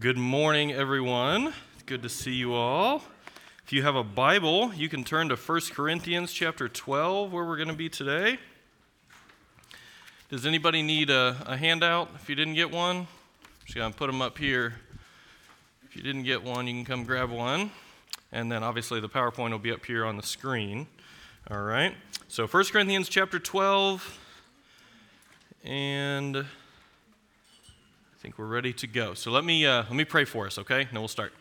Good morning, everyone. Good to see you all. If you have a Bible, you can turn to 1 Corinthians chapter 12, where we're going to be today. Does anybody need a, a handout if you didn't get one? I'm just going to put them up here. If you didn't get one, you can come grab one. And then obviously the PowerPoint will be up here on the screen. All right. So 1 Corinthians chapter 12. And I think we're ready to go. So let me, uh, let me pray for us, okay? And then we'll start.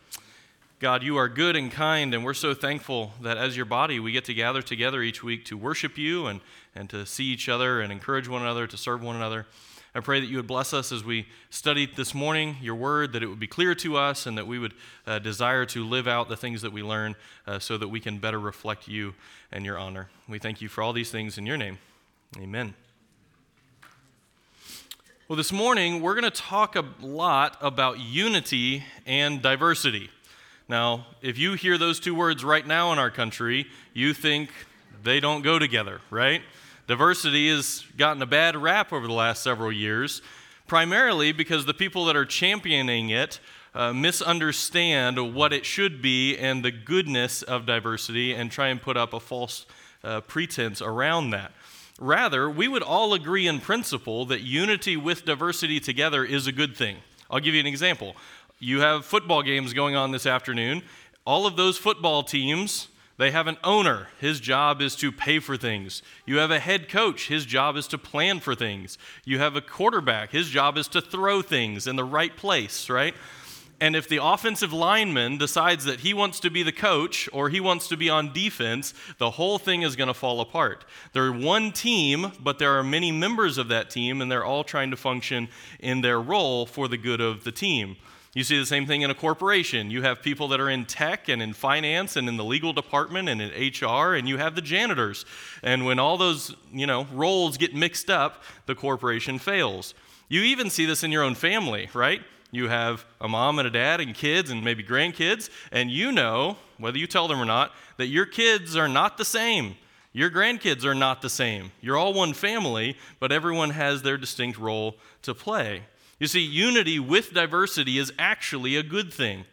God, you are good and kind, and we're so thankful that as your body, we get to gather together each week to worship you and, and to see each other and encourage one another, to serve one another. I pray that you would bless us as we studied this morning your word, that it would be clear to us, and that we would uh, desire to live out the things that we learn uh, so that we can better reflect you and your honor. We thank you for all these things in your name. Amen. Well, this morning we're going to talk a lot about unity and diversity. Now, if you hear those two words right now in our country, you think they don't go together, right? Diversity has gotten a bad rap over the last several years, primarily because the people that are championing it uh, misunderstand what it should be and the goodness of diversity and try and put up a false uh, pretense around that. Rather, we would all agree in principle that unity with diversity together is a good thing. I'll give you an example. You have football games going on this afternoon. All of those football teams, they have an owner. His job is to pay for things. You have a head coach. His job is to plan for things. You have a quarterback. His job is to throw things in the right place, right? And if the offensive lineman decides that he wants to be the coach or he wants to be on defense, the whole thing is going to fall apart. They're one team, but there are many members of that team, and they're all trying to function in their role for the good of the team. You see the same thing in a corporation. You have people that are in tech and in finance and in the legal department and in HR, and you have the janitors. And when all those, you know, roles get mixed up, the corporation fails. You even see this in your own family, right? You have a mom and a dad and kids and maybe grandkids, and you know, whether you tell them or not, that your kids are not the same. Your grandkids are not the same. You're all one family, but everyone has their distinct role to play. You see, unity with diversity is actually a good thing.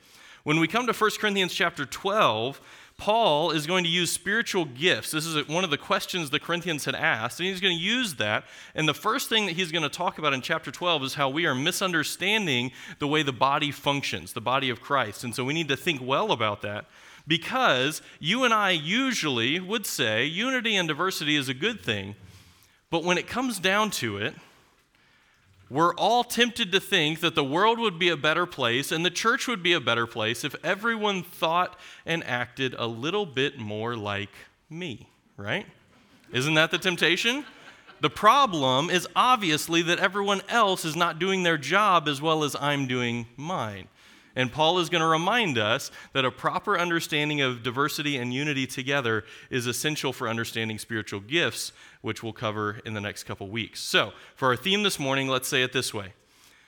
When we come to 1 Corinthians chapter 12, Paul is going to use spiritual gifts. This is one of the questions the Corinthians had asked, and he's going to use that. And the first thing that he's going to talk about in chapter 12 is how we are misunderstanding the way the body functions, the body of Christ. And so we need to think well about that because you and I usually would say unity and diversity is a good thing. But when it comes down to it, we're all tempted to think that the world would be a better place and the church would be a better place if everyone thought and acted a little bit more like me, right? Isn't that the temptation? The problem is obviously that everyone else is not doing their job as well as I'm doing mine. And Paul is going to remind us that a proper understanding of diversity and unity together is essential for understanding spiritual gifts, which we'll cover in the next couple weeks. So, for our theme this morning, let's say it this way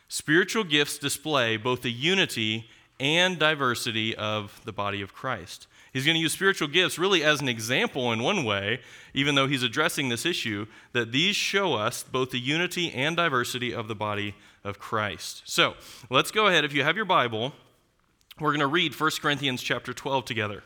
Spiritual gifts display both the unity and diversity of the body of Christ. He's going to use spiritual gifts really as an example in one way, even though he's addressing this issue, that these show us both the unity and diversity of the body of Christ. So let's go ahead. If you have your Bible, we're going to read 1 Corinthians chapter 12 together.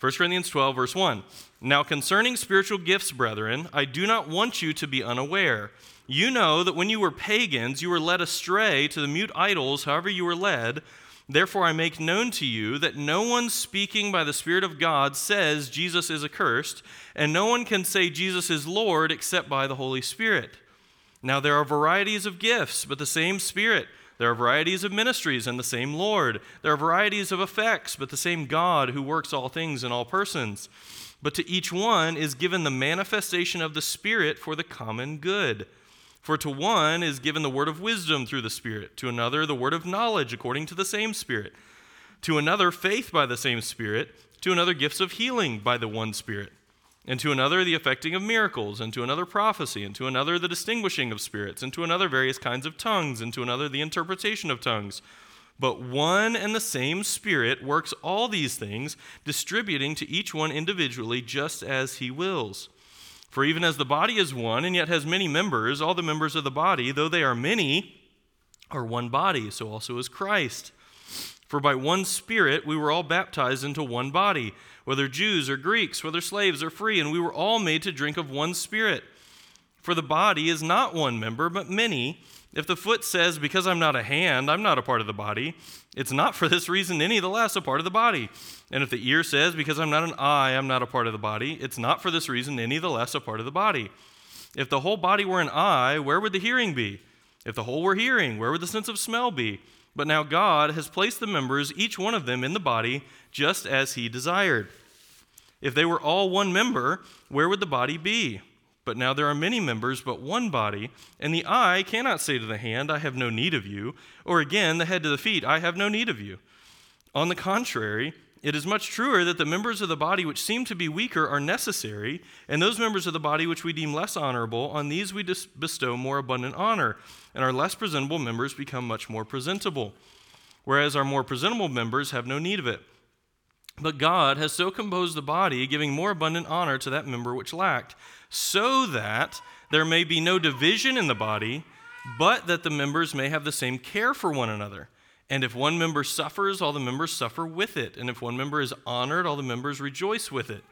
1 Corinthians 12, verse 1. Now, concerning spiritual gifts, brethren, I do not want you to be unaware. You know that when you were pagans, you were led astray to the mute idols, however you were led. Therefore, I make known to you that no one speaking by the Spirit of God says Jesus is accursed, and no one can say Jesus is Lord except by the Holy Spirit. Now, there are varieties of gifts, but the same Spirit. There are varieties of ministries, and the same Lord. There are varieties of effects, but the same God who works all things in all persons. But to each one is given the manifestation of the Spirit for the common good. For to one is given the word of wisdom through the Spirit, to another the word of knowledge according to the same Spirit, to another faith by the same Spirit, to another gifts of healing by the one Spirit, and to another the effecting of miracles, and to another prophecy, and to another the distinguishing of spirits, and to another various kinds of tongues, and to another the interpretation of tongues. But one and the same Spirit works all these things, distributing to each one individually just as he wills. For even as the body is one and yet has many members, all the members of the body, though they are many, are one body, so also is Christ. For by one Spirit we were all baptized into one body, whether Jews or Greeks, whether slaves or free, and we were all made to drink of one Spirit. For the body is not one member, but many. If the foot says, Because I'm not a hand, I'm not a part of the body, it's not for this reason any the less a part of the body. And if the ear says, Because I'm not an eye, I'm not a part of the body, it's not for this reason any the less a part of the body. If the whole body were an eye, where would the hearing be? If the whole were hearing, where would the sense of smell be? But now God has placed the members, each one of them, in the body, just as He desired. If they were all one member, where would the body be? But now there are many members, but one body, and the eye cannot say to the hand, I have no need of you, or again, the head to the feet, I have no need of you. On the contrary, it is much truer that the members of the body which seem to be weaker are necessary, and those members of the body which we deem less honorable, on these we bestow more abundant honor, and our less presentable members become much more presentable, whereas our more presentable members have no need of it. But God has so composed the body, giving more abundant honor to that member which lacked, so that there may be no division in the body, but that the members may have the same care for one another. And if one member suffers, all the members suffer with it. And if one member is honored, all the members rejoice with it.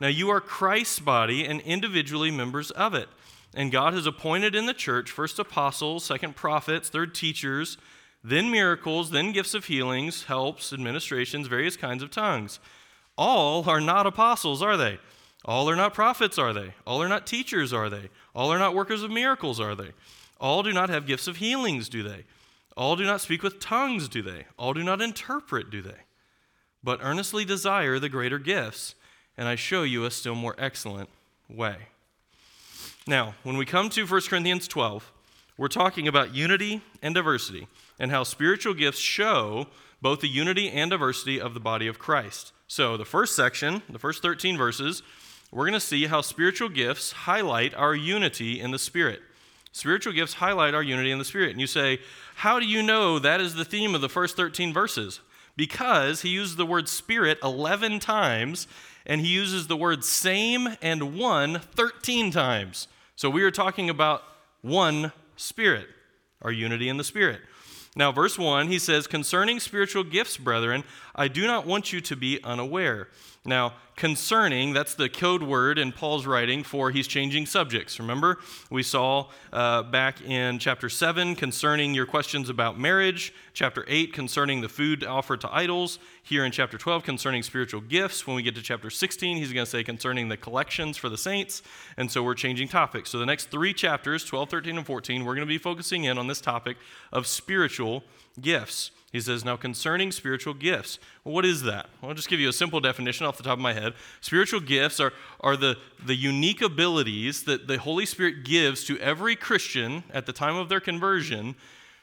Now you are Christ's body and individually members of it. And God has appointed in the church first apostles, second prophets, third teachers, then miracles, then gifts of healings, helps, administrations, various kinds of tongues. All are not apostles, are they? All are not prophets, are they? All are not teachers, are they? All are not workers of miracles, are they? All do not have gifts of healings, do they? All do not speak with tongues, do they? All do not interpret, do they? But earnestly desire the greater gifts, and I show you a still more excellent way. Now, when we come to 1 Corinthians 12, we're talking about unity and diversity and how spiritual gifts show both the unity and diversity of the body of Christ. So, the first section, the first 13 verses, we're going to see how spiritual gifts highlight our unity in the Spirit. Spiritual gifts highlight our unity in the Spirit. And you say, How do you know that is the theme of the first 13 verses? Because he uses the word Spirit 11 times, and he uses the word same and one 13 times. So we are talking about one Spirit, our unity in the Spirit. Now, verse 1, he says, Concerning spiritual gifts, brethren, I do not want you to be unaware. Now, concerning, that's the code word in Paul's writing for he's changing subjects. Remember, we saw uh, back in chapter 7 concerning your questions about marriage, chapter 8 concerning the food offered to idols, here in chapter 12 concerning spiritual gifts. When we get to chapter 16, he's going to say concerning the collections for the saints. And so we're changing topics. So the next three chapters, 12, 13, and 14, we're going to be focusing in on this topic of spiritual gifts. He says, Now concerning spiritual gifts, well, what is that? Well, I'll just give you a simple definition off the top of my head. Spiritual gifts are, are the, the unique abilities that the Holy Spirit gives to every Christian at the time of their conversion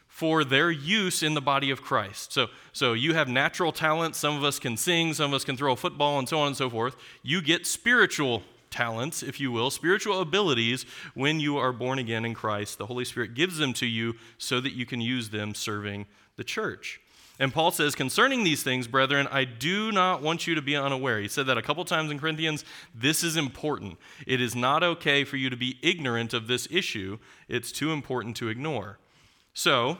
for their use in the body of Christ. So, so you have natural talents. Some of us can sing, some of us can throw a football, and so on and so forth. You get spiritual talents, if you will, spiritual abilities when you are born again in Christ. The Holy Spirit gives them to you so that you can use them serving the church. And Paul says, concerning these things, brethren, I do not want you to be unaware. He said that a couple times in Corinthians. This is important. It is not okay for you to be ignorant of this issue, it's too important to ignore. So,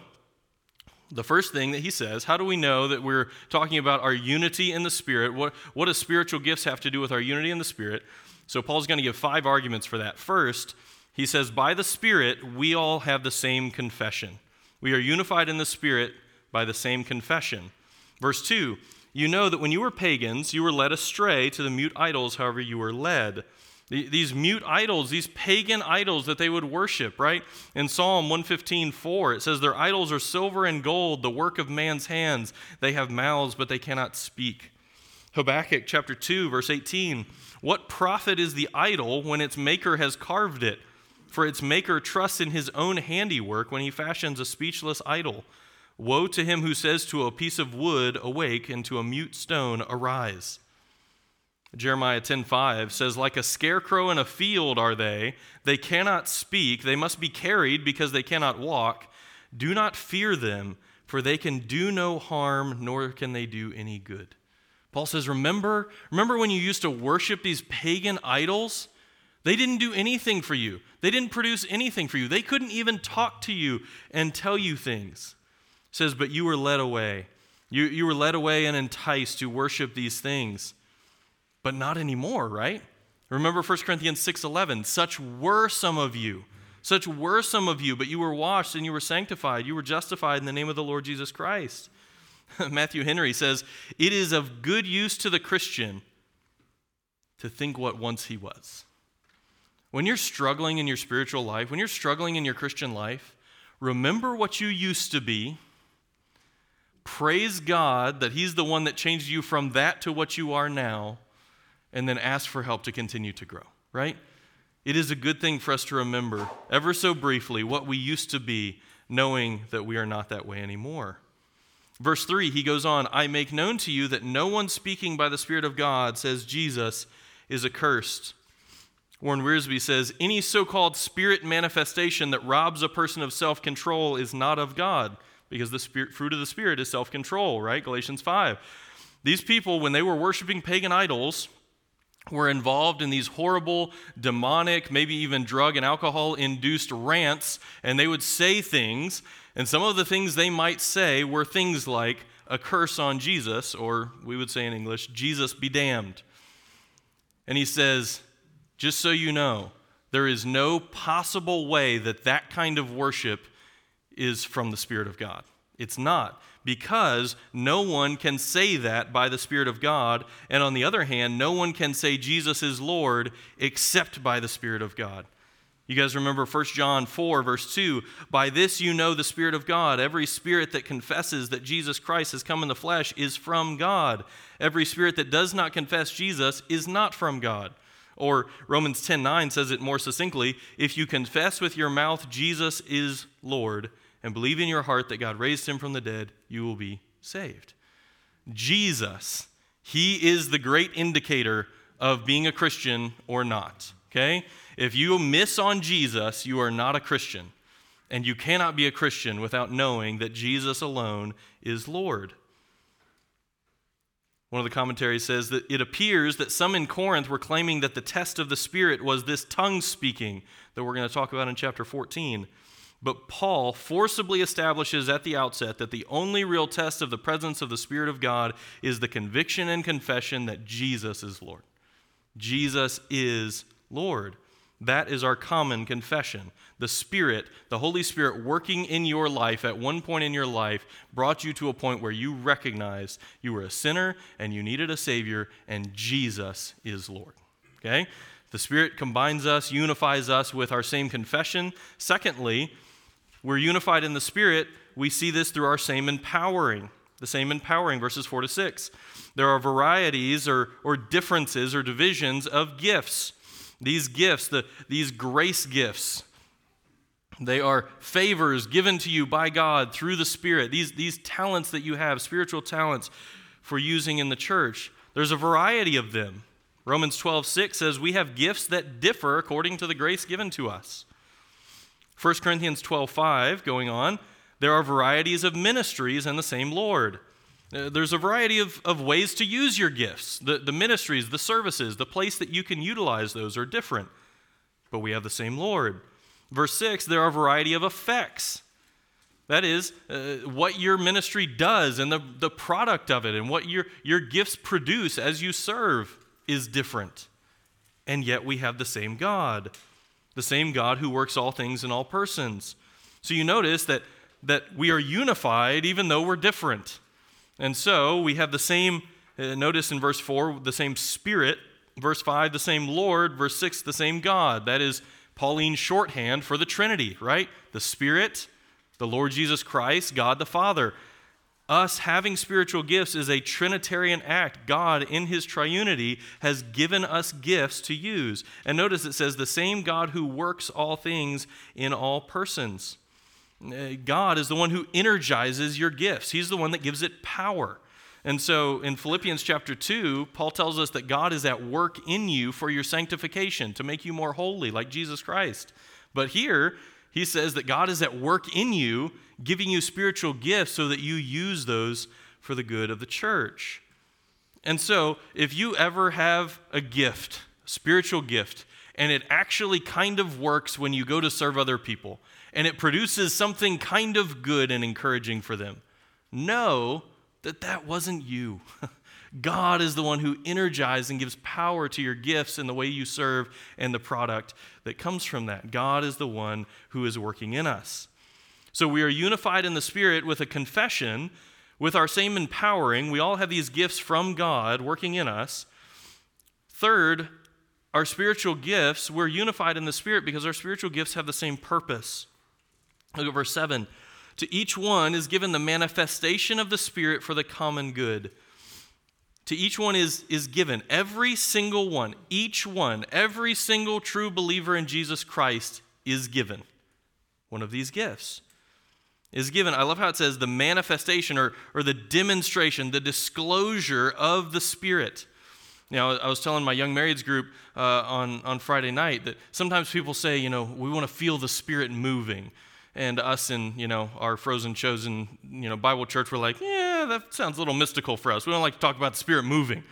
the first thing that he says, how do we know that we're talking about our unity in the Spirit? What, what do spiritual gifts have to do with our unity in the Spirit? So, Paul's going to give five arguments for that. First, he says, by the Spirit, we all have the same confession. We are unified in the Spirit by the same confession. Verse 2 You know that when you were pagans, you were led astray to the mute idols, however, you were led. These mute idols, these pagan idols that they would worship, right? In Psalm 115, 4, it says, Their idols are silver and gold, the work of man's hands. They have mouths, but they cannot speak. Habakkuk chapter 2, verse 18 What profit is the idol when its maker has carved it? For its maker trusts in his own handiwork when he fashions a speechless idol. Woe to him who says to a piece of wood, Awake, and to a mute stone, Arise. Jeremiah 10:5 says like a scarecrow in a field are they they cannot speak they must be carried because they cannot walk do not fear them for they can do no harm nor can they do any good Paul says remember remember when you used to worship these pagan idols They didn't do anything for you. They didn't produce anything for you. They couldn't even talk to you and tell you things. Says, but you were led away. You, you were led away and enticed to worship these things. But not anymore, right? Remember 1 Corinthians 6:11, such were some of you. Such were some of you, but you were washed and you were sanctified. You were justified in the name of the Lord Jesus Christ. Matthew Henry says, It is of good use to the Christian to think what once he was. When you're struggling in your spiritual life, when you're struggling in your Christian life, remember what you used to be. Praise God that He's the one that changed you from that to what you are now, and then ask for help to continue to grow, right? It is a good thing for us to remember, ever so briefly, what we used to be, knowing that we are not that way anymore. Verse 3, he goes on, I make known to you that no one speaking by the Spirit of God says Jesus is accursed. Warren Wiersbe says, Any so called spirit manifestation that robs a person of self control is not of God, because the spirit, fruit of the Spirit is self control, right? Galatians 5. These people, when they were worshiping pagan idols, were involved in these horrible, demonic, maybe even drug and alcohol induced rants, and they would say things, and some of the things they might say were things like a curse on Jesus, or we would say in English, Jesus be damned. And he says, just so you know, there is no possible way that that kind of worship is from the Spirit of God. It's not because no one can say that by the Spirit of God. And on the other hand, no one can say Jesus is Lord except by the Spirit of God. You guys remember 1 John 4, verse 2 By this you know the Spirit of God. Every spirit that confesses that Jesus Christ has come in the flesh is from God. Every spirit that does not confess Jesus is not from God. Or Romans 10 9 says it more succinctly If you confess with your mouth Jesus is Lord and believe in your heart that God raised him from the dead, you will be saved. Jesus, he is the great indicator of being a Christian or not. Okay? If you miss on Jesus, you are not a Christian. And you cannot be a Christian without knowing that Jesus alone is Lord. One of the commentaries says that it appears that some in Corinth were claiming that the test of the Spirit was this tongue speaking that we're going to talk about in chapter 14. But Paul forcibly establishes at the outset that the only real test of the presence of the Spirit of God is the conviction and confession that Jesus is Lord. Jesus is Lord. That is our common confession. The Spirit, the Holy Spirit working in your life at one point in your life, brought you to a point where you recognized you were a sinner and you needed a Savior, and Jesus is Lord. Okay? The Spirit combines us, unifies us with our same confession. Secondly, we're unified in the Spirit. We see this through our same empowering. The same empowering, verses 4 to 6. There are varieties or, or differences or divisions of gifts. These gifts, the, these grace gifts, they are favors given to you by God through the Spirit. These, these talents that you have, spiritual talents for using in the church, there's a variety of them. Romans 12, 6 says, We have gifts that differ according to the grace given to us. 1 Corinthians 12 5, going on, there are varieties of ministries and the same Lord. Uh, there's a variety of, of ways to use your gifts. The, the ministries, the services, the place that you can utilize those are different, but we have the same Lord. Verse 6 there are a variety of effects. That is, uh, what your ministry does and the, the product of it and what your, your gifts produce as you serve is different. And yet we have the same God the same God who works all things in all persons. So you notice that, that we are unified even though we're different. And so we have the same, uh, notice in verse 4, the same Spirit. Verse 5, the same Lord. Verse 6, the same God. That is Pauline shorthand for the Trinity, right? The Spirit, the Lord Jesus Christ, God the Father us having spiritual gifts is a Trinitarian act. God, in His triunity, has given us gifts to use. And notice it says, the same God who works all things in all persons. Uh, God is the one who energizes your gifts, He's the one that gives it power. And so in Philippians chapter 2, Paul tells us that God is at work in you for your sanctification, to make you more holy, like Jesus Christ. But here, he says that God is at work in you, giving you spiritual gifts so that you use those for the good of the church. And so, if you ever have a gift, spiritual gift, and it actually kind of works when you go to serve other people, and it produces something kind of good and encouraging for them. Know that that wasn't you. God is the one who energizes and gives power to your gifts and the way you serve and the product that comes from that. God is the one who is working in us. So we are unified in the Spirit with a confession, with our same empowering. We all have these gifts from God working in us. Third, our spiritual gifts, we're unified in the Spirit because our spiritual gifts have the same purpose. Look at verse 7. To each one is given the manifestation of the Spirit for the common good to each one is, is given. Every single one, each one, every single true believer in Jesus Christ is given one of these gifts. Is given, I love how it says the manifestation or, or the demonstration, the disclosure of the Spirit. Now, I was telling my young marrieds group uh, on, on Friday night that sometimes people say, you know, we want to feel the Spirit moving and us in you know our frozen chosen you know bible church were like yeah that sounds a little mystical for us. We don't like to talk about the spirit moving.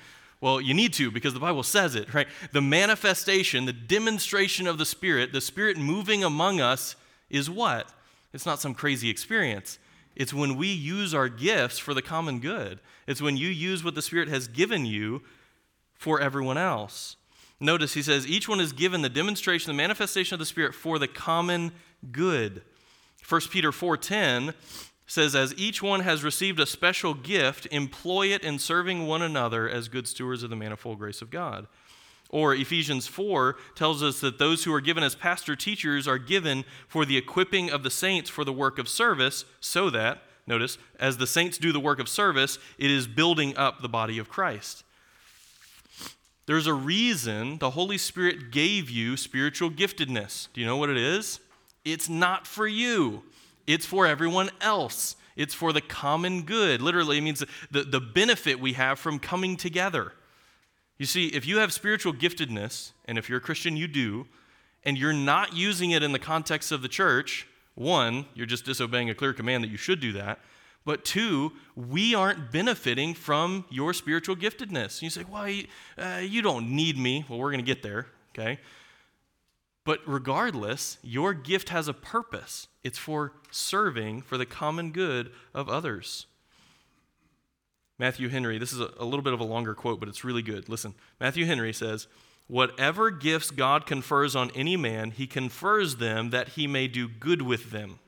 Well you need to because the bible says it right? The manifestation the demonstration of the spirit the spirit moving among us is what? It's not some crazy experience. It's when we use our gifts for the common good. It's when you use what the spirit has given you for everyone else. Notice he says each one is given the demonstration the manifestation of the spirit for the common good 1 Peter 4:10 says as each one has received a special gift, employ it in serving one another as good stewards of the manifold grace of God. Or Ephesians 4 tells us that those who are given as pastor teachers are given for the equipping of the saints for the work of service, so that, notice, as the saints do the work of service, it is building up the body of Christ. There's a reason the Holy Spirit gave you spiritual giftedness. Do you know what it is? It's not for you, it's for everyone else. It's for the common good. Literally, it means the, the benefit we have from coming together. You see, if you have spiritual giftedness, and if you're a Christian, you do, and you're not using it in the context of the church, one, you're just disobeying a clear command that you should do that. But two, we aren't benefiting from your spiritual giftedness. You say, well, you, uh, you don't need me. Well, we're going to get there, okay? But regardless, your gift has a purpose. It's for serving for the common good of others. Matthew Henry, this is a, little bit of a longer quote, but it's really good. Listen, Matthew Henry says, Whatever gifts God confers on any man, he confers them that he may do good with them.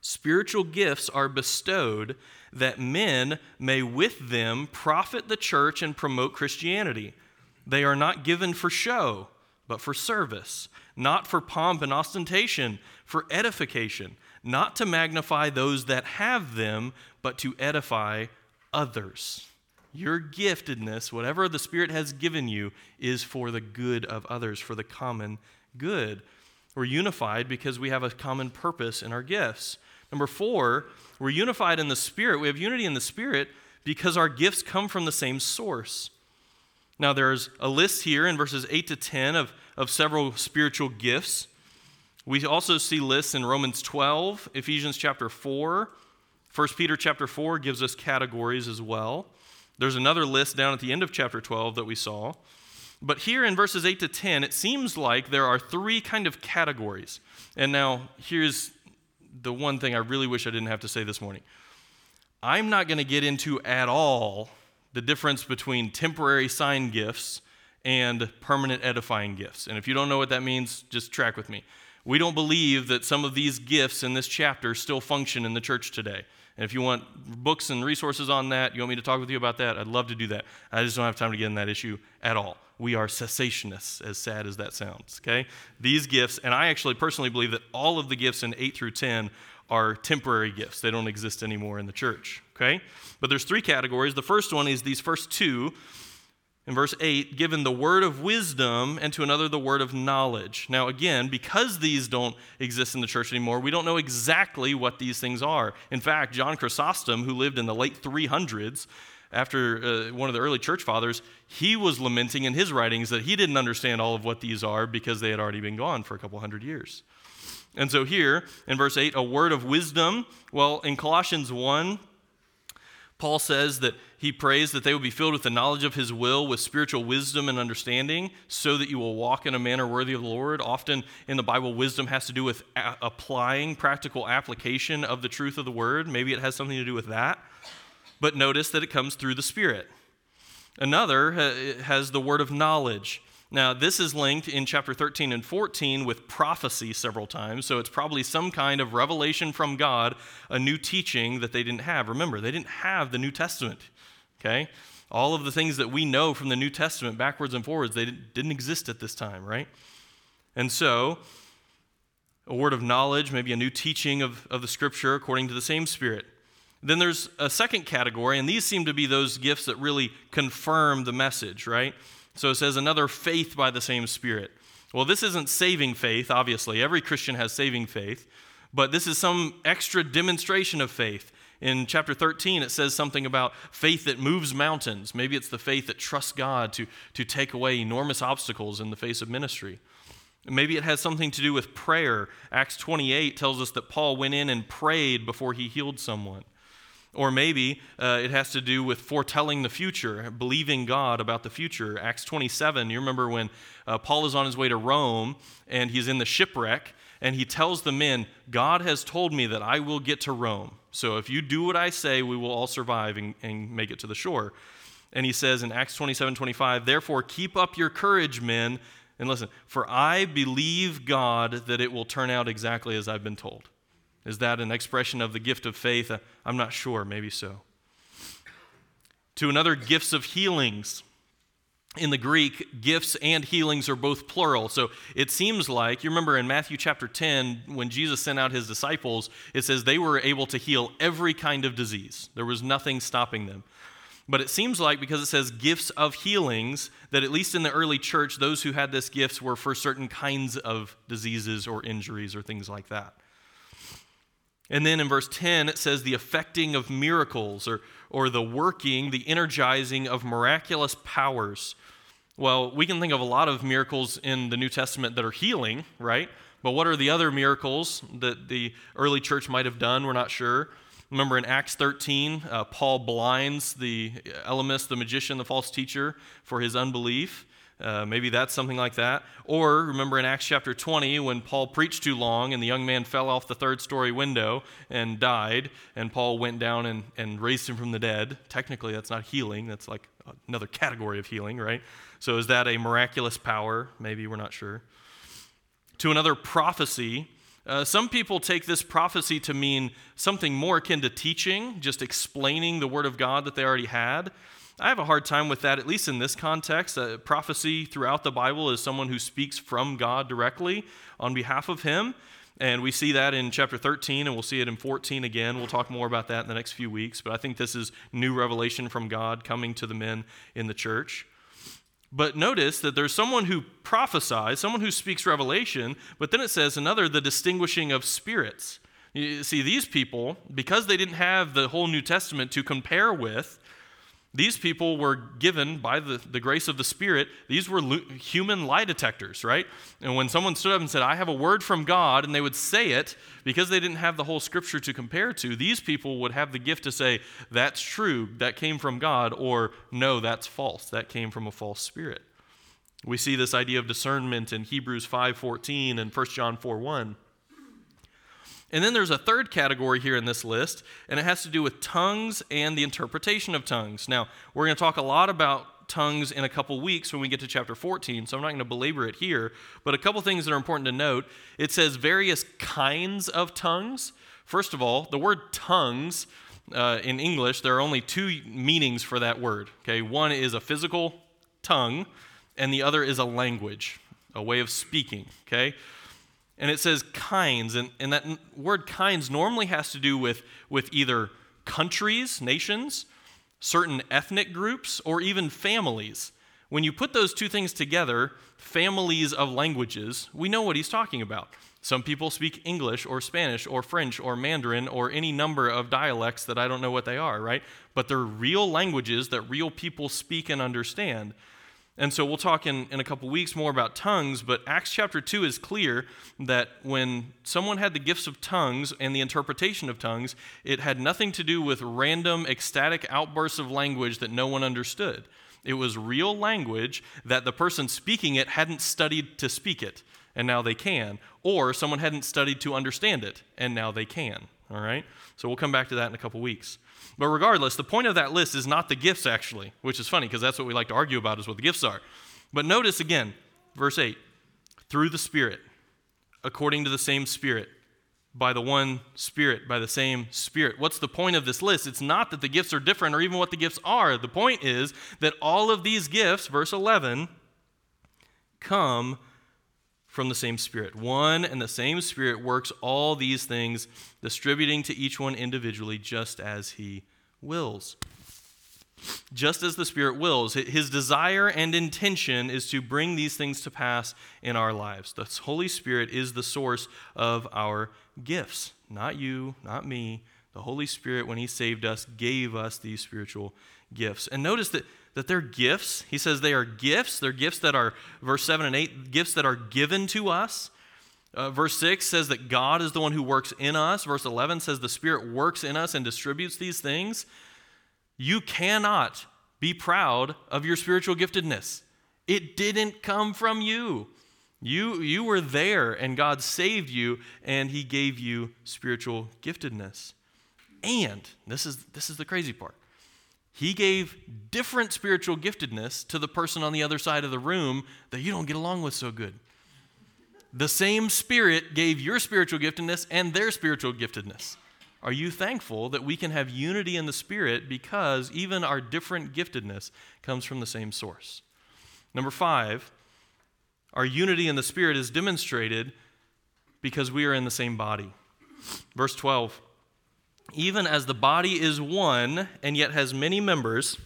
Spiritual gifts are bestowed that men may with them profit the church and promote Christianity. They are not given for show but for service, not for pomp and ostentation, for edification, not to magnify those that have them, but to edify others. Your giftedness, whatever the Spirit has given you, is for the good of others, for the common good. We're unified because we have a common purpose in our gifts. Number four, we're unified in the Spirit. We have unity in the Spirit because our gifts come from the same source. Now, there's a list here in verses 8 to 10 of, of several spiritual gifts. We also see lists in Romans 12, Ephesians chapter 4, 1 Peter chapter 4 gives us categories as well. There's another list down at the end of chapter 12 that we saw. But here in verses 8 to 10, it seems like there are three kind of categories. And now here's the one thing I really wish I didn't have to say this morning. I'm not going to get into at all the difference between temporary sign gifts and permanent edifying gifts. And if you don't know what that means, just track with me. We don't believe that some of these gifts in this chapter still function in the church today. And if you want books and resources on that, you want me to talk with you about that, I'd love to do that. I just don't have time to get in that issue at all. We are cessationists, as sad as that sounds, okay? These gifts, and I actually personally believe that all of the gifts in 8 through 10 are temporary gifts. They don't exist anymore in the church, okay? But there's three categories. The first one is these first two. In verse 8, given the word of wisdom and to another the word of knowledge. Now, again, because these don't exist in the church anymore, we don't know exactly what these things are. In fact, John Chrysostom, who lived in the late 300s, after uh, one of the early church fathers, he was lamenting in his writings that he didn't understand all of what these are because they had already been gone for a couple hundred years. And so here in verse 8, a word of wisdom. Well, in Colossians 1, Paul says that he prays that they will be filled with the knowledge of his will, with spiritual wisdom and understanding, so that you will walk in a manner worthy of the Lord. Often in the Bible, wisdom has to do with a- applying practical application of the truth of the word. Maybe it has something to do with that. But notice that it comes through the Spirit. Another uh, has the word of knowledge. Now, this is linked in chapter 13 and 14 with prophecy several times, so it's probably some kind of revelation from God, a new teaching that they didn't have. Remember, they didn't have the New Testament, okay? All of the things that we know from the New Testament, backwards and forwards, they didn't exist at this time, right? And so, a word of knowledge, maybe a new teaching of, of the Scripture according to the same Spirit. Then there's a second category, and these seem to be those gifts that really confirm the message, right? So it says another faith by the same Spirit. Well, this isn't saving faith, obviously. Every Christian has saving faith, but this is some extra demonstration of faith. In chapter 13, it says something about faith that moves mountains. Maybe it's the faith that trusts God to, to take away enormous obstacles in the face of ministry. Maybe it has something to do with prayer. Acts 28 tells us that Paul went in and prayed before he healed someone. Or maybe uh, it has to do with foretelling the future, believing God about the future. Acts 27, you remember when uh, Paul is on his way to Rome and he's in the shipwreck, and he tells the men, God has told me that I will get to Rome. So if you do what I say, we will all survive and, and make it to the shore. And he says in Acts 27 25, Therefore, keep up your courage, men. And listen, for I believe God that it will turn out exactly as I've been told. Is that an expression of the gift of faith? Uh, I'm not sure, maybe so. To another, gifts of healings. In the Greek, gifts and healings are both plural. So it seems like, you remember in Matthew chapter 10, when Jesus sent out his disciples, it says they were able to heal every kind of disease. There was nothing stopping them. But it seems like because it says gifts of healings, that at least in the early church, those who had this gifts were for certain kinds of diseases or injuries or things like that. And then in verse 10, it says the effecting of miracles or, or the working, the energizing of miraculous powers. Well, we can think of a lot of miracles in the New Testament that are healing, right? But what are the other miracles that the early church might have done? We're not sure. Remember in Acts 13, uh, Paul blinds the Elymas, the magician, the false teacher, for his unbelief. Uh, maybe that's something like that. Or remember in Acts chapter 20 when Paul preached too long and the young man fell off the third story window and died, and Paul went down and, and raised him from the dead. Technically, that's not healing, that's like another category of healing, right? So is that a miraculous power? Maybe, we're not sure. To another prophecy. Uh, some people take this prophecy to mean something more akin to teaching, just explaining the word of God that they already had. I have a hard time with that, at least in this context. Uh, prophecy throughout the Bible is someone who speaks from God directly on behalf of Him. And we see that in chapter 13, and we'll see it in 14 again. We'll talk more about that in the next few weeks. But I think this is new revelation from God coming to the men in the church. But notice that there's someone who prophesies, someone who speaks revelation, but then it says another, the distinguishing of spirits. You see, these people, because they didn't have the whole New Testament to compare with, these people were given, by the, the grace of the Spirit, these were human lie detectors, right? And when someone stood up and said, I have a word from God, and they would say it because they didn't have the whole scripture to compare to, these people would have the gift to say, That's true, that came from God, or No, that's false, that came from a false spirit. We see this idea of discernment in Hebrews 5:14 and 1 John 4:1. And then there's a third category here in this list, and it has to do with tongues and the interpretation of tongues. Now, we're going to talk a lot about tongues in a couple weeks when we get to chapter 14, so I'm not going to belabor it here. But a couple things that are important to note it says various kinds of tongues. First of all, the word tongues uh, in English, there are only two meanings for that word. Okay, one is a physical tongue, and the other is a language, a way of speaking. Okay, and it says kinds, and, and that word kinds normally has to do with, with either countries, nations, certain ethnic groups, or even families. When you put those two things together, families of languages, we know what he's talking about. Some people speak English or Spanish or French or Mandarin or any number of dialects that I don't know what they are, right? But they're real languages that real people speak and understand. And so we'll talk in, in a couple weeks more about tongues, but Acts chapter 2 is clear that when someone had the gifts of tongues and the interpretation of tongues, it had nothing to do with random ecstatic outbursts of language that no one understood. It was real language that the person speaking it hadn't studied to speak it, and now they can. Or someone hadn't studied to understand it, and now they can. All right? So we'll come back to that in a couple weeks. But regardless, the point of that list is not the gifts, actually, which is funny because that's what we like to argue about is what the gifts are. But notice again, verse 8 through the Spirit, according to the same Spirit, by the one Spirit, by the same Spirit. What's the point of this list? It's not that the gifts are different or even what the gifts are. The point is that all of these gifts, verse 11, come from the same Spirit. One and the same Spirit works all these things, distributing to each one individually just as He wills. Just as the Spirit wills, His desire and intention is to bring these things to pass in our lives. The Holy Spirit is the source of our gifts. Not you, not me. The Holy Spirit, when He saved us, gave us these spiritual gifts. And notice that that they're gifts. He says they are gifts. They're gifts that are, verse 7 and 8, gifts that are given to us. Uh, verse 6 says that God is the one who works in us. Verse 11 says the Spirit works in us and distributes these things. You cannot be proud of your spiritual giftedness. It didn't come from you. You, you were there, and God saved you, and He gave you spiritual giftedness. And this is, this is the crazy part he gave different spiritual giftedness to the person on the other side of the room that you don't get along with so good. The same Spirit gave your spiritual giftedness and their spiritual giftedness. Are you thankful that we can have unity in the Spirit because even our different giftedness comes from the same source? Number five, our unity in the Spirit is demonstrated because we are in the same body. Verse 12 even as the body is one and yet has many members,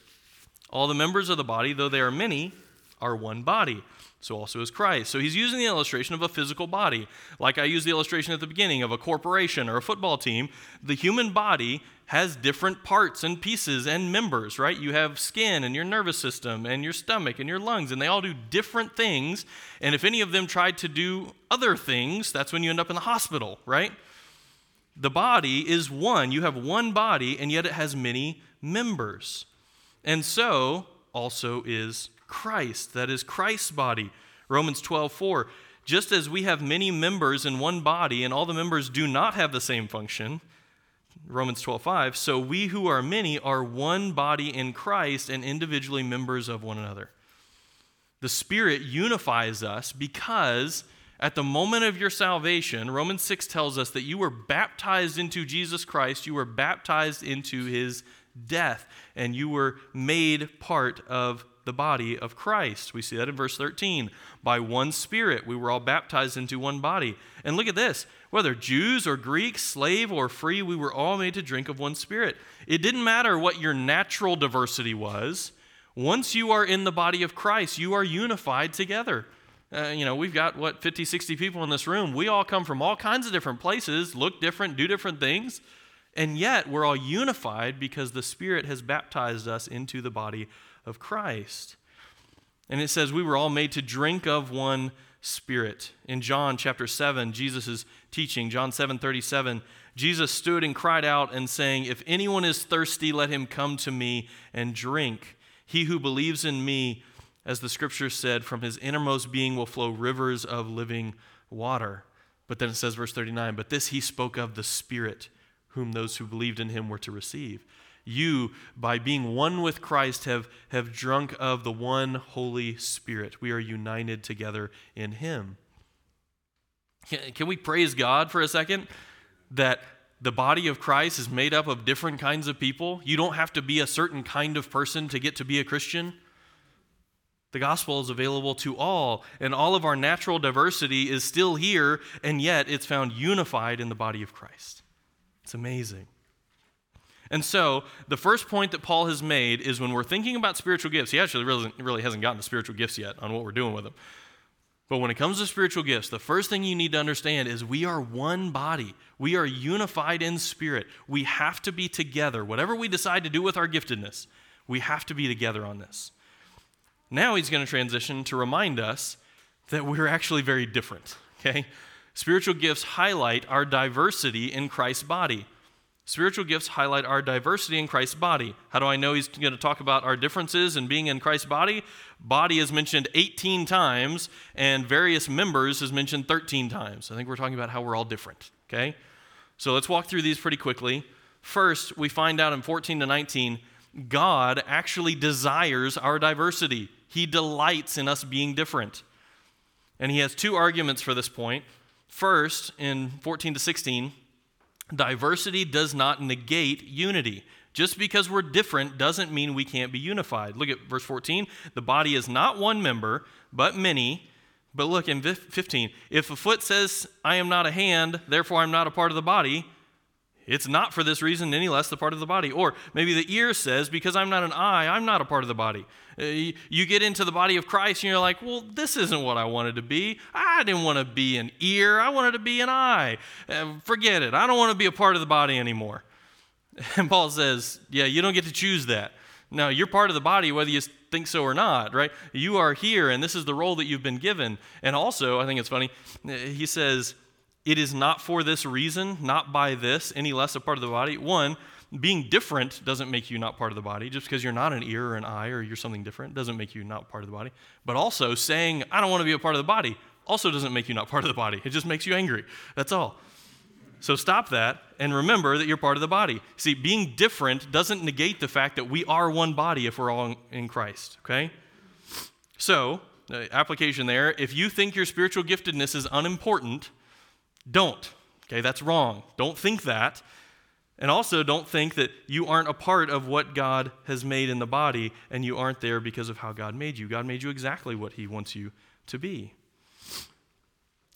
all the members of the body, though they are many, are one body. So also is Christ. So he's using the illustration of a physical body. Like I used the illustration at the beginning of a corporation or a football team. The human body has different parts and pieces and members, right? You have skin and your nervous system and your stomach and your lungs, and they all do different things. And if any of them tried to do other things, that's when you end up in the hospital, right? The body is one. You have one body, and yet it has many members. And so also is Christ. That is Christ's body. Romans 12, 4. Just as we have many members in one body, and all the members do not have the same function, Romans 12, 5, so we who are many are one body in Christ and individually members of one another. The Spirit unifies us because at the moment of your salvation, Romans 6 tells us that you were baptized into Jesus Christ, you were baptized into his death, and you were made part of the body of Christ. We see that in verse 13. By one Spirit, we were all baptized into one body. And look at this whether Jews or Greeks, slave or free, we were all made to drink of one Spirit. It didn't matter what your natural diversity was. Once you are in the body of Christ, you are unified together. Uh, you know, we've got, what, 50, 60 people in this room. We all come from all kinds of different places, look different, do different things, and yet we're all unified because the Spirit has baptized us into the body of Christ. And it says we were all made to drink of one Spirit. In John chapter 7, Jesus is teaching, John 7 37, Jesus stood and cried out and saying, If anyone is thirsty, let him come to me and drink. He who believes in me, as the scripture said, from his innermost being will flow rivers of living water. But then it says, verse 39, but this he spoke of the Spirit, whom those who believed in him were to receive. You, by being one with Christ, have, have drunk of the one Holy Spirit. We are united together in him. Can, can we praise God for a second that the body of Christ is made up of different kinds of people? You don't have to be a certain kind of person to get to be a Christian. The gospel is available to all, and all of our natural diversity is still here, and yet it's found unified in the body of Christ. It's amazing. And so, the first point that Paul has made is when we're thinking about spiritual gifts, he actually really, really hasn't gotten to spiritual gifts yet on what we're doing with them. But when it comes to spiritual gifts, the first thing you need to understand is we are one body. We are unified in spirit. We have to be together. Whatever we decide to do with our giftedness, we have to be together on this. Now he's going to transition to remind us that we're actually very different, okay? Spiritual gifts highlight our diversity in Christ's body. Spiritual gifts highlight our diversity in Christ's body. How do I know he's going to talk about our differences and being in Christ's body? Body is mentioned 18 times, and various members is mentioned 13 times. I think we're talking about how we're all different, okay? So let's walk through these pretty quickly. First, we find out in 14 to 19, God actually desires our diversity. He delights in us being different. And he has two arguments for this point. First, in 14 to 16, diversity does not negate unity. Just because we're different doesn't mean we can't be unified. Look at verse 14. The body is not one member, but many. But look in 15. If a foot says, I am not a hand, therefore I'm not a part of the body, it's not for this reason any less the part of the body. Or maybe the ear says, because I'm not an eye, I'm not a part of the body. Uh, you get into the body of Christ and you're like, well, this isn't what I wanted to be. I didn't want to be an ear, I wanted to be an eye. Uh, forget it. I don't want to be a part of the body anymore. And Paul says, yeah, you don't get to choose that. No, you're part of the body whether you think so or not, right? You are here and this is the role that you've been given. And also, I think it's funny, uh, he says, it is not for this reason, not by this, any less a part of the body. One, being different doesn't make you not part of the body. Just because you're not an ear or an eye or you're something different doesn't make you not part of the body. But also, saying, I don't want to be a part of the body also doesn't make you not part of the body. It just makes you angry. That's all. So stop that and remember that you're part of the body. See, being different doesn't negate the fact that we are one body if we're all in Christ, okay? So, uh, application there if you think your spiritual giftedness is unimportant, don't. Okay, that's wrong. Don't think that. And also, don't think that you aren't a part of what God has made in the body and you aren't there because of how God made you. God made you exactly what He wants you to be.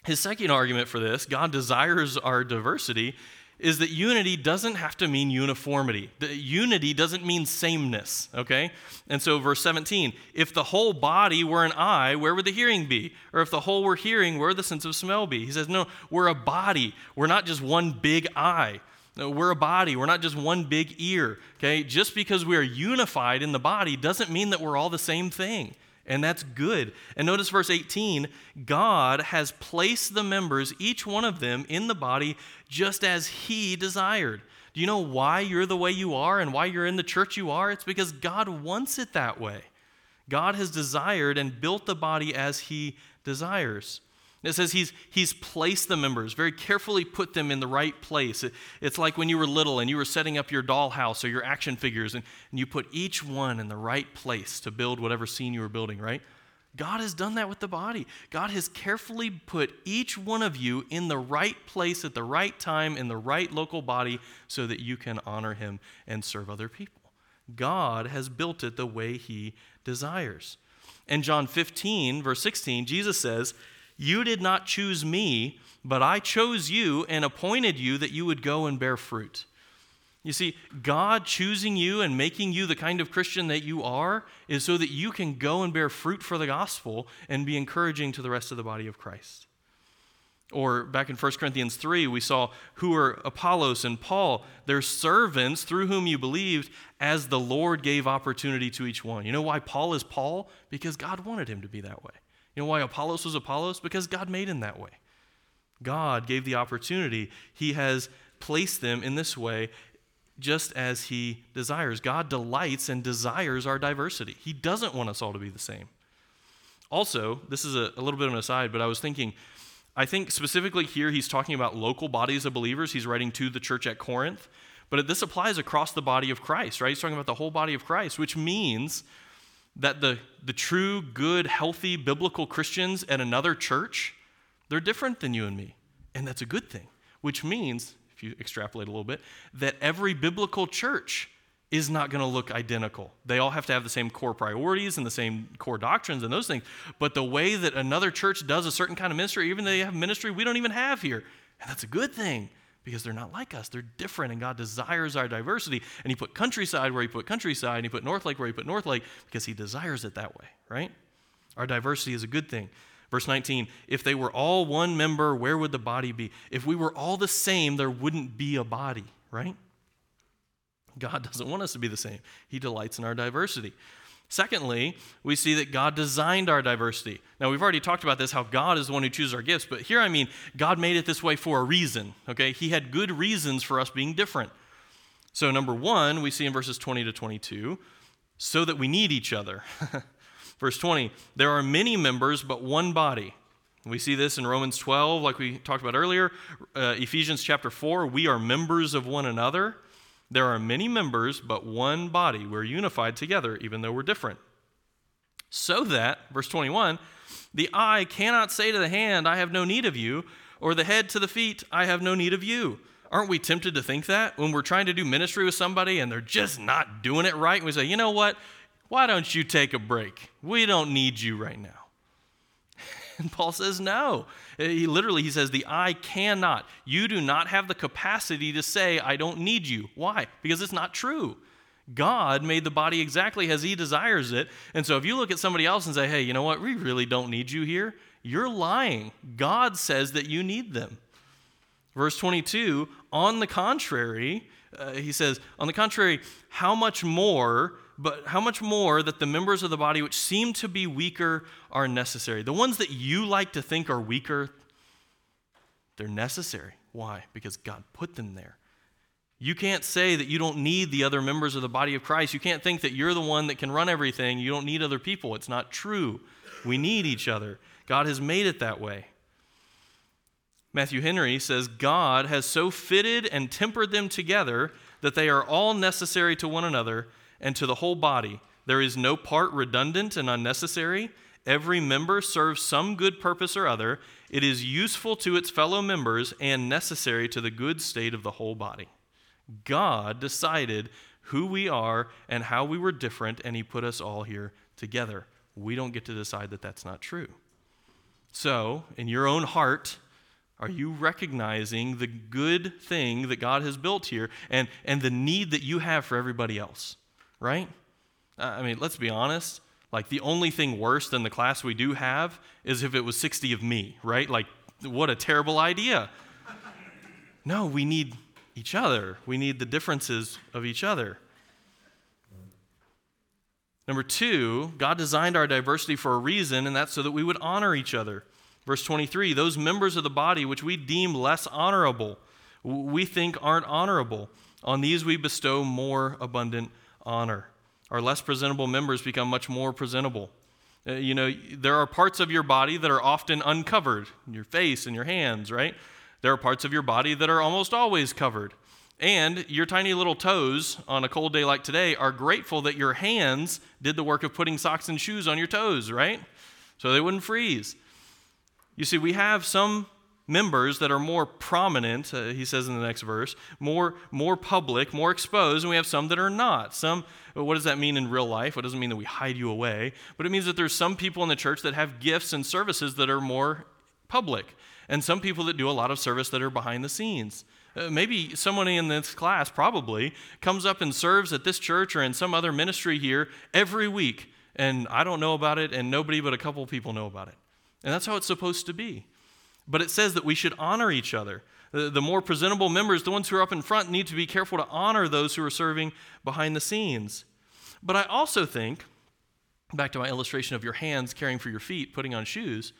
His second argument for this God desires our diversity is that unity doesn't have to mean uniformity. The unity doesn't mean sameness, okay? And so, verse 17 if the whole body were an eye, where would the hearing be? Or if the whole were hearing, where would the sense of smell be? He says, no, we're a body. We're not just one big eye. No, we're a body. We're not just one big ear, okay? Just because we are unified in the body doesn't mean that we're all the same thing and that's good. And notice verse 18 God has placed the members, each one of them, in the body just as He desired. Do you know why you're the way you are and why you're in the church you are? It's because God wants it that way. God has desired and built the body as He desires. It says he's, he's placed the members, very carefully put them in the right place. It, it's like when you were little and you were setting up your dollhouse or your action figures, and, and you put each one in the right place to build whatever scene you were building, right? God has done that with the body. God has carefully put each one of you in the right place at the right time in the right local body so that you can honor Him and serve other people. God has built it the way He desires. In John 15, verse 16, Jesus says, you did not choose me, but I chose you and appointed you that you would go and bear fruit. You see, God choosing you and making you the kind of Christian that you are is so that you can go and bear fruit for the gospel and be encouraging to the rest of the body of Christ. Or back in 1 Corinthians 3, we saw who are Apollos and Paul. They're servants through whom you believed as the Lord gave opportunity to each one. You know why Paul is Paul? Because God wanted him to be that way. You know why Apollos was Apollos? Because God made him that way. God gave the opportunity. He has placed them in this way just as He desires. God delights and desires our diversity. He doesn't want us all to be the same. Also, this is a, a little bit of an aside, but I was thinking, I think specifically here he's talking about local bodies of believers. He's writing to the church at Corinth. But this applies across the body of Christ, right? He's talking about the whole body of Christ, which means that the, the true, good, healthy, biblical Christians at another church, they're different than you and me. And that's a good thing, which means, if you extrapolate a little bit, that every biblical church is not going to look identical. They all have to have the same core priorities and the same core doctrines and those things. But the way that another church does a certain kind of ministry, even though they have ministry we don't even have here, and that's a good thing because they're not like us. They're different, and God desires our diversity. And He put countryside where He put countryside, and He put North Lake where He put North Lake because He desires it that way, right? Our diversity is a good thing. Verse 19, if they were all one member, where would the body be? If we were all the same, there wouldn't be a body, right? God doesn't want us to be the same. He delights in our diversity. Secondly, we see that God designed our diversity. Now, we've already talked about this, how God is the one who chooses our gifts, but here I mean God made it this way for a reason, okay? He had good reasons for us being different. So, number one, we see in verses 20 to 22, so that we need each other. Verse 20, there are many members, but one body. We see this in Romans 12, like we talked about earlier. Uh, Ephesians chapter 4, we are members of one another. There are many members, but one body. We're unified together, even though we're different. So that, verse 21, the eye cannot say to the hand, I have no need of you, or the head to the feet, I have no need of you. Aren't we tempted to think that when we're trying to do ministry with somebody and they're just not doing it right? We say, you know what? Why don't you take a break? We don't need you right now. And Paul says, no. He literally he says, the eye cannot. You do not have the capacity to say, I don't need you. Why? Because it's not true. God made the body exactly as he desires it. And so if you look at somebody else and say, hey, you know what? We really don't need you here. You're lying. God says that you need them. Verse 22, on the contrary, uh, he says, on the contrary, how much more but how much more that the members of the body which seem to be weaker are necessary. The ones that you like to think are weaker, they're necessary. Why? Because God put them there. You can't say that you don't need the other members of the body of Christ. You can't think that you're the one that can run everything. You don't need other people. It's not true. We need each other. God has made it that way. Matthew Henry says God has so fitted and tempered them together that they are all necessary to one another and to the whole body. There is no part redundant and unnecessary. Every member serves some good purpose or other. It is useful to its fellow members and necessary to the good state of the whole body. God decided who we are and how we were different, and He put us all here together. We don't get to decide that that's not true. So, in your own heart, are you recognizing the good thing that God has built here and, and the need that you have for everybody else? Right? I mean, let's be honest. Like, the only thing worse than the class we do have is if it was 60 of me, right? Like, what a terrible idea. No, we need each other. We need the differences of each other. Number two, God designed our diversity for a reason, and that's so that we would honor each other. Verse 23 those members of the body which we deem less honorable, we think aren't honorable, on these we bestow more abundant honor. Our less presentable members become much more presentable. Uh, you know, there are parts of your body that are often uncovered your face and your hands, right? There are parts of your body that are almost always covered. And your tiny little toes on a cold day like today are grateful that your hands did the work of putting socks and shoes on your toes, right? So they wouldn't freeze. You see, we have some members that are more prominent, uh, he says in the next verse, more, more public, more exposed, and we have some that are not. Some, what does that mean in real life? It doesn't mean that we hide you away, but it means that there's some people in the church that have gifts and services that are more public, and some people that do a lot of service that are behind the scenes. Uh, maybe someone in this class probably comes up and serves at this church or in some other ministry here every week, and I don't know about it, and nobody but a couple people know about it. And that's how it's supposed to be. But it says that we should honor each other. The, more presentable members, the ones who are up in front, need to be careful to honor those who are serving behind the scenes. But I also think, back to my illustration of your hands caring for your feet, putting on shoes,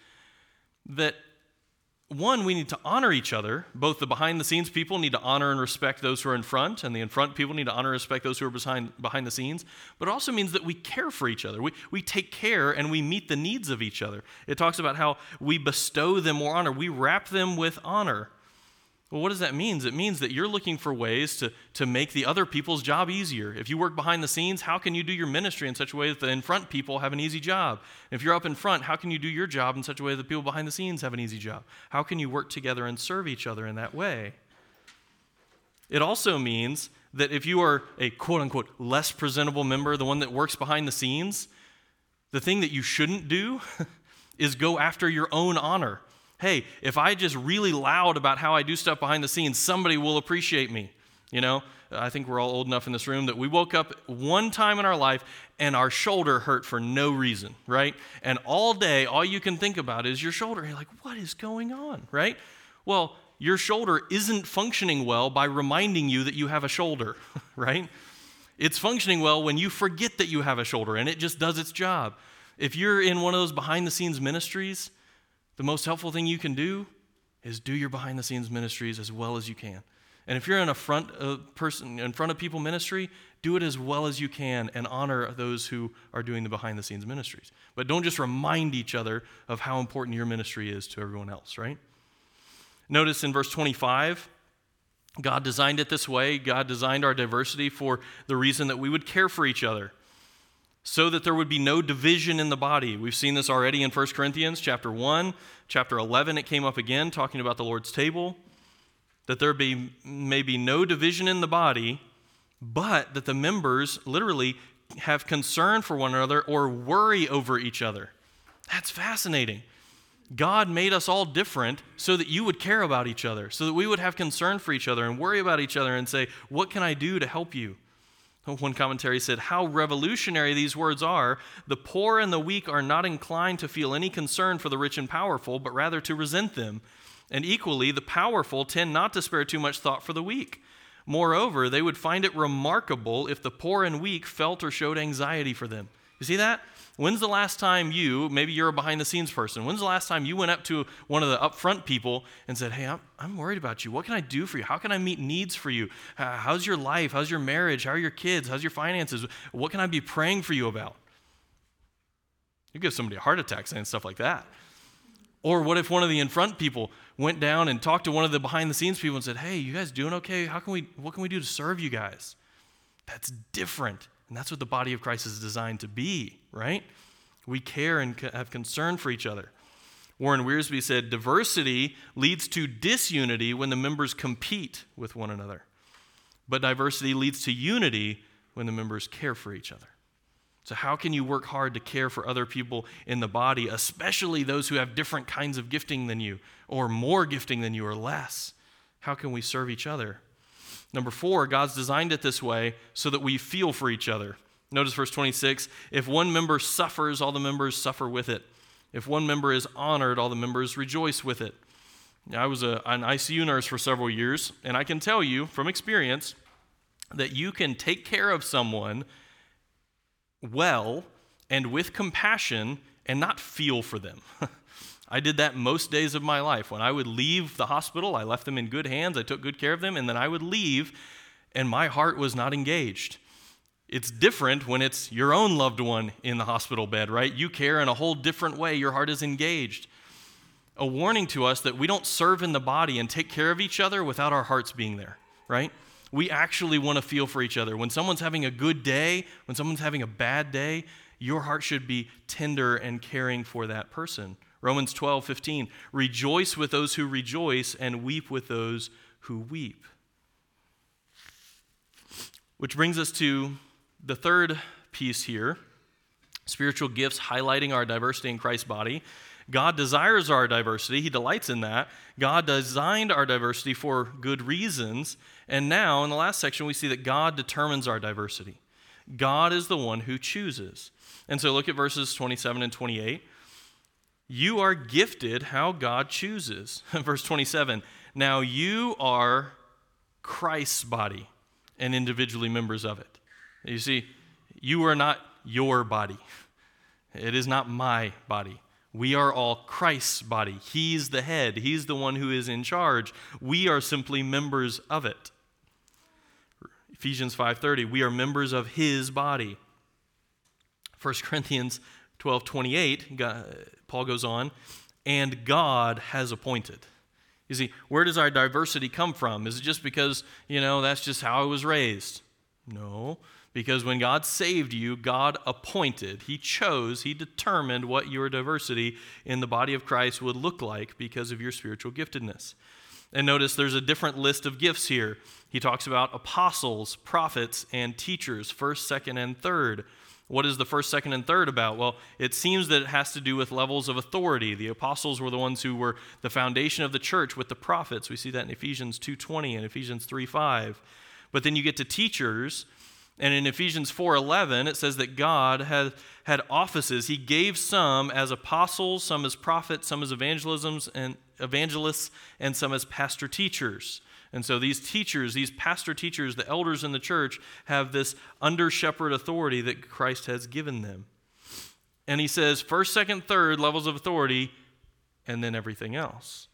that one, we need to honor each other. Both the behind the scenes people need to honor and respect those who are in front, and the in front people need to honor and respect those who are behind, behind the scenes. But it also means that we care for each other. We, we take care and we meet the needs of each other. It talks about how we bestow them more honor, we wrap them with honor. Well, what does that mean? It means that you're looking for ways to, to make the other people's job easier. If you work behind the scenes, how can you do your ministry in such a way that the in front people have an easy job? If you're up in front, how can you do your job in such a way that people behind the scenes have an easy job? How can you work together and serve each other in that way? It also means that if you are a quote unquote less presentable member, the one that works behind the scenes, the thing that you shouldn't do is go after your own honor hey, if I just really loud about how I do stuff behind the scenes, somebody will appreciate me. You know, I think we're all old enough in this room that we woke up one time in our life and our shoulder hurt for no reason, right? And all day, all you can think about is your shoulder. You're like, what is going on, right? Well, your shoulder isn't functioning well by reminding you that you have a shoulder, right? It's functioning well when you forget that you have a shoulder and it just does its job. If you're in one of those behind the scenes ministries, the most helpful thing you can do is do your behind the scenes ministries as well as you can. And if you're in a front uh, person in front of people ministry, do it as well as you can and honor those who are doing the behind the scenes ministries. But don't just remind each other of how important your ministry is to everyone else, right? Notice in verse 25, God designed it this way. God designed our diversity for the reason that we would care for each other so that there would be no division in the body. We've seen this already in 1 Corinthians chapter 1, chapter 11 it came up again talking about the Lord's table that there be may be no division in the body, but that the members literally have concern for one another or worry over each other. That's fascinating. God made us all different so that you would care about each other, so that we would have concern for each other and worry about each other and say, What can I do to help you? One commentary said, How revolutionary these words are. The poor and the weak are not inclined to feel any concern for the rich and powerful, but rather to resent them. And equally, the powerful tend not to spare too much thought for the weak. Moreover, they would find it remarkable if the poor and weak felt or showed anxiety for them. You see that? When's the last time you, maybe you're a behind the scenes person, when's the last time you went up to one of the upfront people and said, Hey, I'm, I'm worried about you. What can I do for you? How can I meet needs for you? How's your life? How's your marriage? How are your kids? How's your finances? What can I be praying for you about? You give somebody a heart attack saying stuff like that. Or what if one of the in front people went down and talked to one of the behind the scenes people and said, Hey, you guys doing okay? How can we, what can we do to serve you guys? That's different. And that's what the body of Christ is designed to be, right? We care and have concern for each other. Warren Wiersbe said, Diversity leads to disunity when the members compete with one another, but diversity leads to unity when the members care for each other. So, how can you work hard to care for other people in the body, especially those who have different kinds of gifting than you, or more gifting than you, or less? How can we serve each other? Number four, God's designed it this way so that we feel for each other. Notice verse 26 if one member suffers, all the members suffer with it. If one member is honored, all the members rejoice with it. I was a, an ICU nurse for several years, and I can tell you from experience that you can take care of someone well and with compassion and not feel for them. I did that most days of my life. When I would leave the hospital, I left them in good hands, I took good care of them, and then I would leave, and my heart was not engaged. It's different when it's your own loved one in the hospital bed, right? You care in a whole different way, your heart is engaged. A warning to us that we don't serve in the body and take care of each other without our hearts being there, right? We actually want to feel for each other. When someone's having a good day, when someone's having a bad day, your heart should be tender and caring for that person. Romans 12, 15. Rejoice with those who rejoice and weep with those who weep. Which brings us to the third piece here spiritual gifts highlighting our diversity in Christ's body. God desires our diversity, He delights in that. God designed our diversity for good reasons. And now, in the last section, we see that God determines our diversity. God is the one who chooses. And so look at verses 27 and 28. You are gifted how God chooses. Verse 27 Now you are Christ's body and individually members of it. You see, you are not your body, it is not my body. We are all Christ's body. He's the head, He's the one who is in charge. We are simply members of it. Ephesians 5:30 we are members of his body. 1 Corinthians 12:28 Paul goes on, and God has appointed. You see, where does our diversity come from? Is it just because, you know, that's just how I was raised? No. Because when God saved you, God appointed, He chose, He determined what your diversity in the body of Christ would look like because of your spiritual giftedness. And notice there's a different list of gifts here. He talks about apostles, prophets, and teachers, first, second, and third. What is the first, second, and third about? Well, it seems that it has to do with levels of authority. The apostles were the ones who were the foundation of the church with the prophets. We see that in Ephesians 2:20 and Ephesians 3:5. But then you get to teachers, and in Ephesians 4:11 it says that God had had offices. He gave some as apostles, some as prophets, some as evangelisms and evangelists, and some as pastor teachers. And so these teachers, these pastor teachers, the elders in the church, have this under shepherd authority that Christ has given them. And he says first, second, third levels of authority, and then everything else.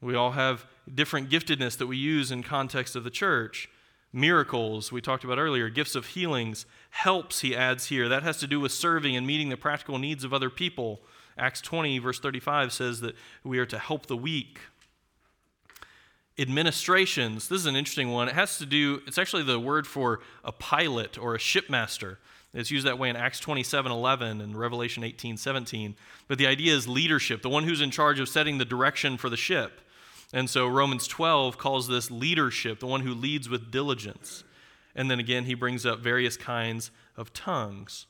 We all have different giftedness that we use in context of the church. Miracles, we talked about earlier, gifts of healings, helps, he adds here. That has to do with serving and meeting the practical needs of other people. Acts 20, verse 35 says that we are to help the weak. Administrations, this is an interesting one. It has to do, it's actually the word for a pilot or a shipmaster. It's used that way in Acts 27 11 and Revelation 18 17. But the idea is leadership, the one who's in charge of setting the direction for the ship. And so Romans 12 calls this leadership, the one who leads with diligence. And then again, he brings up various kinds of tongues.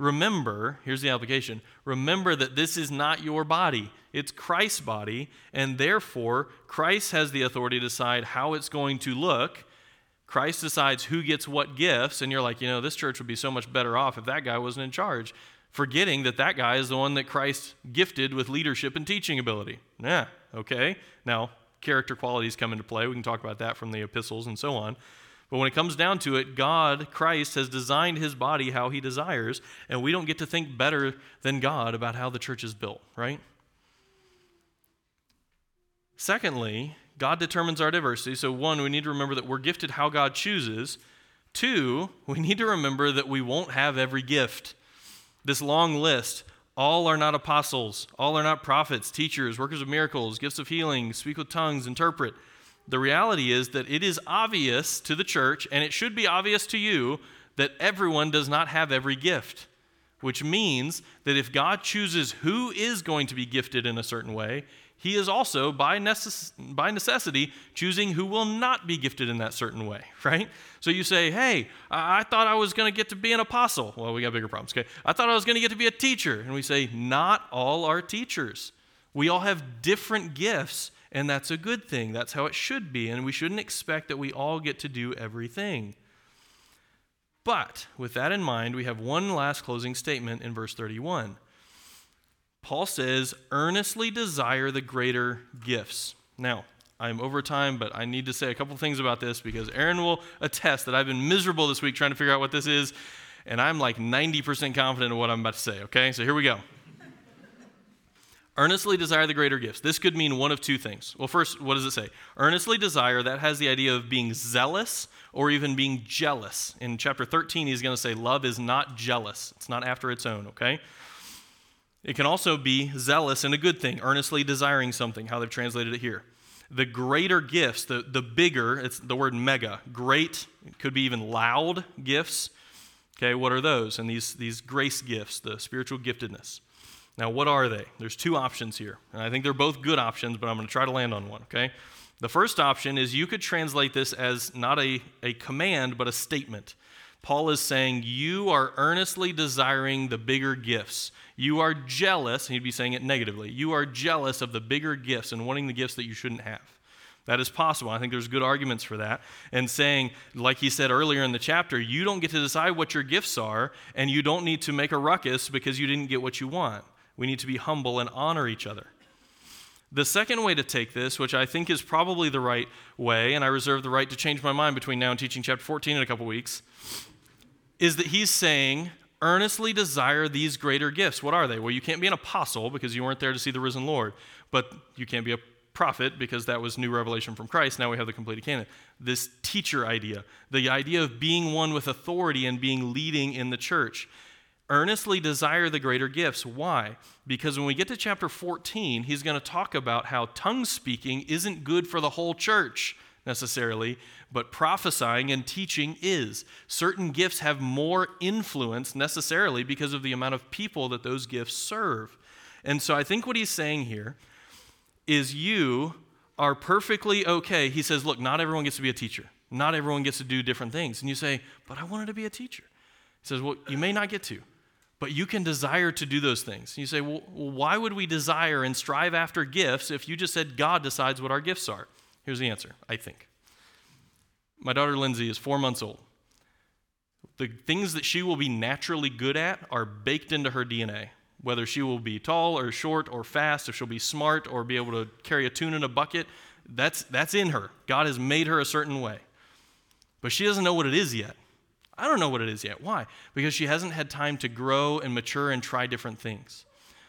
Remember, here's the application remember that this is not your body, it's Christ's body, and therefore Christ has the authority to decide how it's going to look. Christ decides who gets what gifts, and you're like, you know, this church would be so much better off if that guy wasn't in charge, forgetting that that guy is the one that Christ gifted with leadership and teaching ability. Yeah, okay. Now, character qualities come into play. We can talk about that from the epistles and so on. But when it comes down to it, God, Christ, has designed his body how he desires, and we don't get to think better than God about how the church is built, right? Secondly, God determines our diversity. So, one, we need to remember that we're gifted how God chooses. Two, we need to remember that we won't have every gift. This long list all are not apostles, all are not prophets, teachers, workers of miracles, gifts of healing, speak with tongues, interpret. The reality is that it is obvious to the church, and it should be obvious to you, that everyone does not have every gift. Which means that if God chooses who is going to be gifted in a certain way, he is also, by, necess- by necessity, choosing who will not be gifted in that certain way, right? So you say, hey, I, I thought I was going to get to be an apostle. Well, we got bigger problems, okay? I thought I was going to get to be a teacher. And we say, not all are teachers. We all have different gifts, and that's a good thing. That's how it should be. And we shouldn't expect that we all get to do everything. But with that in mind, we have one last closing statement in verse 31. Paul says, earnestly desire the greater gifts. Now, I'm over time, but I need to say a couple things about this because Aaron will attest that I've been miserable this week trying to figure out what this is, and I'm like 90% confident in what I'm about to say, okay? So here we go. Earnestly desire the greater gifts. This could mean one of two things. Well, first, what does it say? Earnestly desire, that has the idea of being zealous or even being jealous. In chapter 13, he's going to say, Love is not jealous, it's not after its own, okay? It can also be zealous and a good thing, earnestly desiring something, how they've translated it here. The greater gifts, the, the bigger, it's the word mega. Great, it could be even loud gifts. Okay, what are those? And these, these grace gifts, the spiritual giftedness. Now, what are they? There's two options here. And I think they're both good options, but I'm going to try to land on one, okay? The first option is you could translate this as not a, a command, but a statement. Paul is saying, You are earnestly desiring the bigger gifts. You are jealous, he'd be saying it negatively. You are jealous of the bigger gifts and wanting the gifts that you shouldn't have. That is possible. I think there's good arguments for that. And saying, like he said earlier in the chapter, you don't get to decide what your gifts are, and you don't need to make a ruckus because you didn't get what you want. We need to be humble and honor each other. The second way to take this, which I think is probably the right way, and I reserve the right to change my mind between now and teaching chapter 14 in a couple weeks, is that he's saying, earnestly desire these greater gifts. What are they? Well, you can't be an apostle because you weren't there to see the risen Lord, but you can't be a prophet because that was new revelation from Christ. Now we have the completed canon. This teacher idea, the idea of being one with authority and being leading in the church. Earnestly desire the greater gifts. Why? Because when we get to chapter 14, he's going to talk about how tongue speaking isn't good for the whole church necessarily, but prophesying and teaching is. Certain gifts have more influence necessarily because of the amount of people that those gifts serve. And so I think what he's saying here is you are perfectly okay. He says, Look, not everyone gets to be a teacher, not everyone gets to do different things. And you say, But I wanted to be a teacher. He says, Well, you may not get to. But you can desire to do those things. You say, well, why would we desire and strive after gifts if you just said God decides what our gifts are? Here's the answer, I think. My daughter Lindsay is four months old. The things that she will be naturally good at are baked into her DNA. Whether she will be tall or short or fast, if she'll be smart or be able to carry a tune in a bucket, That's, that's in her. God has made her a certain way. But she doesn't know what it is yet. I don't know what it is yet. Why? Because she hasn't had time to grow and mature and try different things.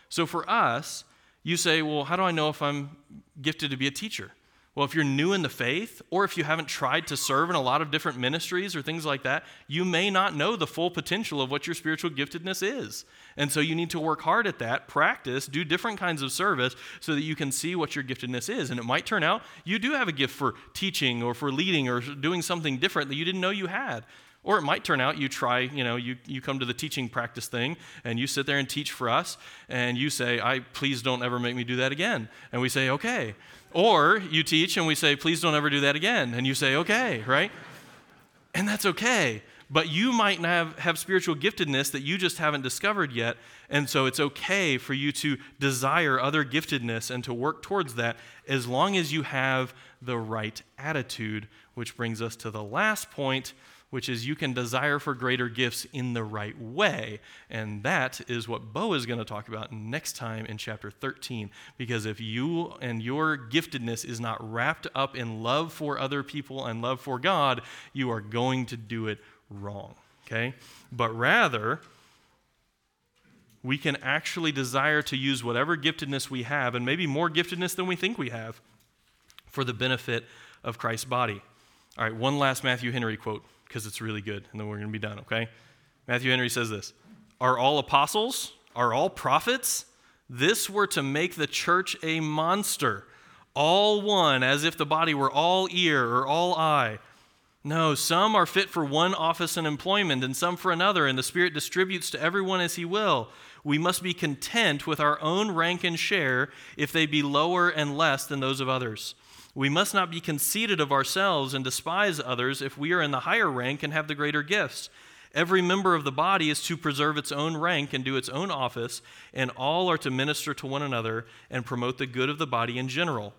So for us, you say, well, how do I know if I'm gifted to be a teacher? Well, if you're new in the faith, or if you haven't tried to serve in a lot of different ministries or things like that, you may not know the full potential of what your spiritual giftedness is. And so you need to work hard at that, practice, do different kinds of service so that you can see what your giftedness is. And it might turn out you do have a gift for teaching or for leading or doing something different that you didn't know you had. Or it might turn out you try, you know, you, you come to the teaching practice thing and you sit there and teach for us and you say, I please don't ever make me do that again. And we say, okay. Or you teach and we say, please don't ever do that again. And you say, okay, right? And that's okay. But you might have, have spiritual giftedness that you just haven't discovered yet. And so it's okay for you to desire other giftedness and to work towards that as long as you have the right attitude, which brings us to the last point which is you can desire for greater gifts in the right way. And that is what Bo is going to talk about next time in chapter 13. Because if you and your giftedness is not wrapped up in love for other people and love for God, you are going to do it wrong. Okay? But rather, we can actually desire to use whatever giftedness we have, and maybe more giftedness than we think we have, for the benefit of Christ's body. All right, one last Matthew Henry quote because it's really good, and then we're going to be done, okay? Matthew Henry says this Are all apostles? Are all prophets? This were to make the church a monster, all one, as if the body were all ear or all eye. No, some are fit for one office and employment, and some for another, and the Spirit distributes to everyone as He will. We must be content with our own rank and share, if they be lower and less than those of others. We must not be conceited of ourselves and despise others if we are in the higher rank and have the greater gifts. Every member of the body is to preserve its own rank and do its own office, and all are to minister to one another and promote the good of the body in general,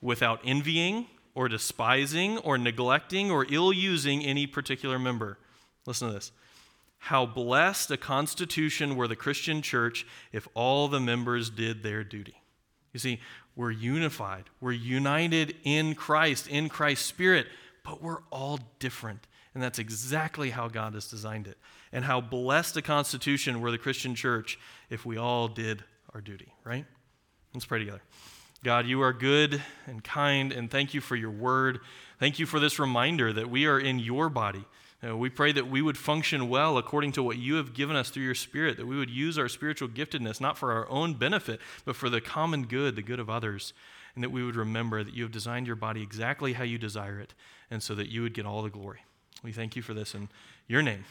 without envying or despising or neglecting or ill using any particular member. Listen to this. How blessed a constitution were the Christian church if all the members did their duty. You see, we're unified. We're united in Christ, in Christ's Spirit, but we're all different. And that's exactly how God has designed it. And how blessed a constitution were the Christian church if we all did our duty, right? Let's pray together. God, you are good and kind, and thank you for your word. Thank you for this reminder that we are in your body Uh, we pray that we would function well according to what you have given us through your Spirit, that we would use our spiritual giftedness not for our own benefit, but for the common good, the good of others, and that we would remember that you have designed your body exactly how you desire it, and so that you would get all the glory. We thank you for this in your name.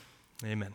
Amen.